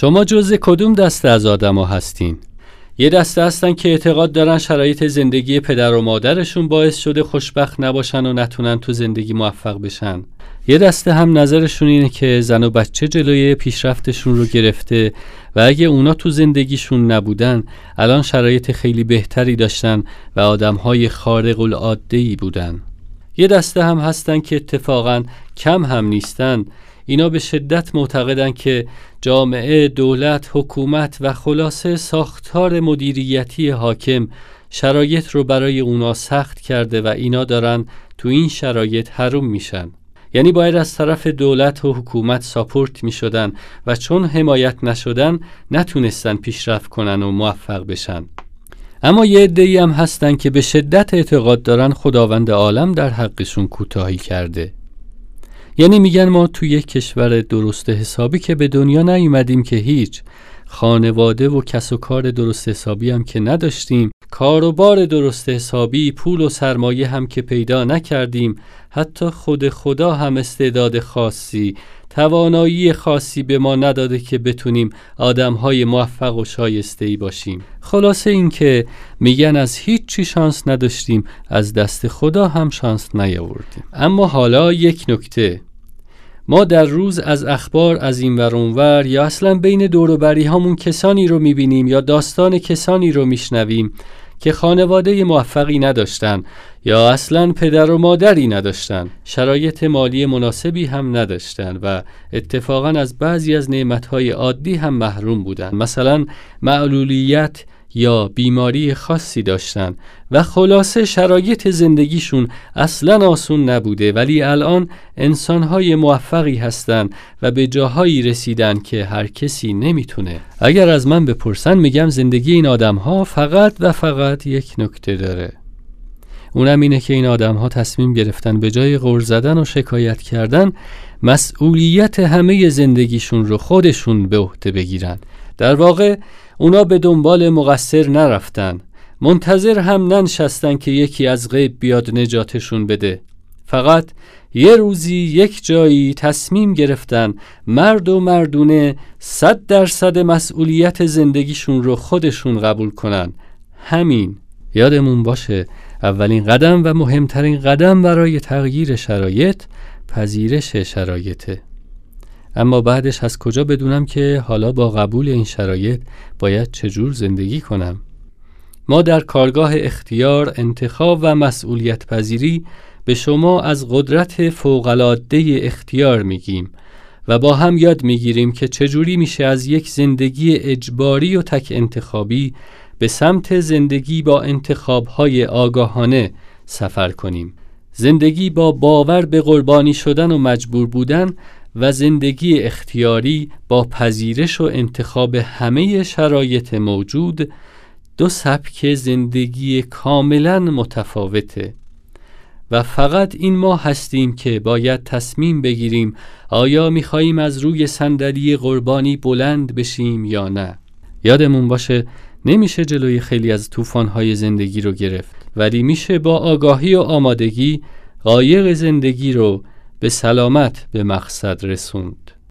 شما جز کدوم دسته از آدما هستین؟ یه دسته هستن که اعتقاد دارن شرایط زندگی پدر و مادرشون باعث شده خوشبخت نباشن و نتونن تو زندگی موفق بشن. یه دسته هم نظرشون اینه که زن و بچه جلوی پیشرفتشون رو گرفته و اگه اونا تو زندگیشون نبودن الان شرایط خیلی بهتری داشتن و آدمهای خارق العاده بودن. یه دسته هم هستن که اتفاقا کم هم نیستن. اینا به شدت معتقدن که جامعه، دولت، حکومت و خلاصه ساختار مدیریتی حاکم شرایط رو برای اونا سخت کرده و اینا دارن تو این شرایط حروم میشن. یعنی باید از طرف دولت و حکومت ساپورت می شدن و چون حمایت نشدن نتونستن پیشرفت کنن و موفق بشن. اما یه عده‌ای هم هستن که به شدت اعتقاد دارن خداوند عالم در حقشون کوتاهی کرده. یعنی میگن ما تو یک کشور درست حسابی که به دنیا نیومدیم که هیچ خانواده و کس و کار درست حسابی هم که نداشتیم کاروبار درست حسابی پول و سرمایه هم که پیدا نکردیم حتی خود خدا هم استعداد خاصی توانایی خاصی به ما نداده که بتونیم آدمهای موفق و شایسته ای باشیم. خلاصه اینکه میگن از هیچ چی شانس نداشتیم از دست خدا هم شانس نیاوردیم. اما حالا یک نکته. ما در روز از اخبار از این ور اونور یا اصلا بین دوروبری همون کسانی رو می‌بینیم یا داستان کسانی رو میشنویم که خانواده موفقی نداشتن یا اصلا پدر و مادری نداشتن شرایط مالی مناسبی هم نداشتن و اتفاقا از بعضی از نعمتهای عادی هم محروم بودن. مثلا معلولیت یا بیماری خاصی داشتن و خلاصه شرایط زندگیشون اصلا آسون نبوده ولی الان انسانهای موفقی هستند و به جاهایی رسیدن که هر کسی نمی‌تونه. اگر از من بپرسن میگم زندگی این آدمها فقط و فقط یک نکته داره. اونم اینه که این آدم ها تصمیم گرفتن به جای غور زدن و شکایت کردن مسئولیت همه زندگیشون رو خودشون به عهده بگیرن. در واقع اونا به دنبال مقصر نرفتن. منتظر هم ننشستن که یکی از غیب بیاد نجاتشون بده. فقط یه روزی یک جایی تصمیم گرفتن مرد و مردونه صد درصد مسئولیت زندگیشون رو خودشون قبول کنن. همین. یادمون باشه اولین قدم و مهمترین قدم برای تغییر شرایط پذیرش شرایطه. اما بعدش از کجا بدونم که حالا با قبول این شرایط باید چجور زندگی کنم؟ ما در کارگاه اختیار انتخاب و مسئولیت پذیری به شما از قدرت فوقلاده اختیار میگیم و با هم یاد می‌گیریم که چجوری میشه از یک زندگی اجباری و تک انتخابی به سمت زندگی با انتخابهای آگاهانه سفر کنیم. زندگی با باور به قربانی شدن و مجبور بودن و زندگی اختیاری با پذیرش و انتخاب همه شرایط موجود دو سبک زندگی کاملا متفاوته. و فقط این ما هستیم که باید تصمیم بگیریم آیا میخواییم از روی صندلی قربانی بلند بشیم یا نه. یادمون باشه نمیشه جلوی خیلی از طوفان‌های زندگی رو گرفت ولی میشه با آگاهی و آمادگی قایق زندگی رو به سلامت به مقصد رسوند.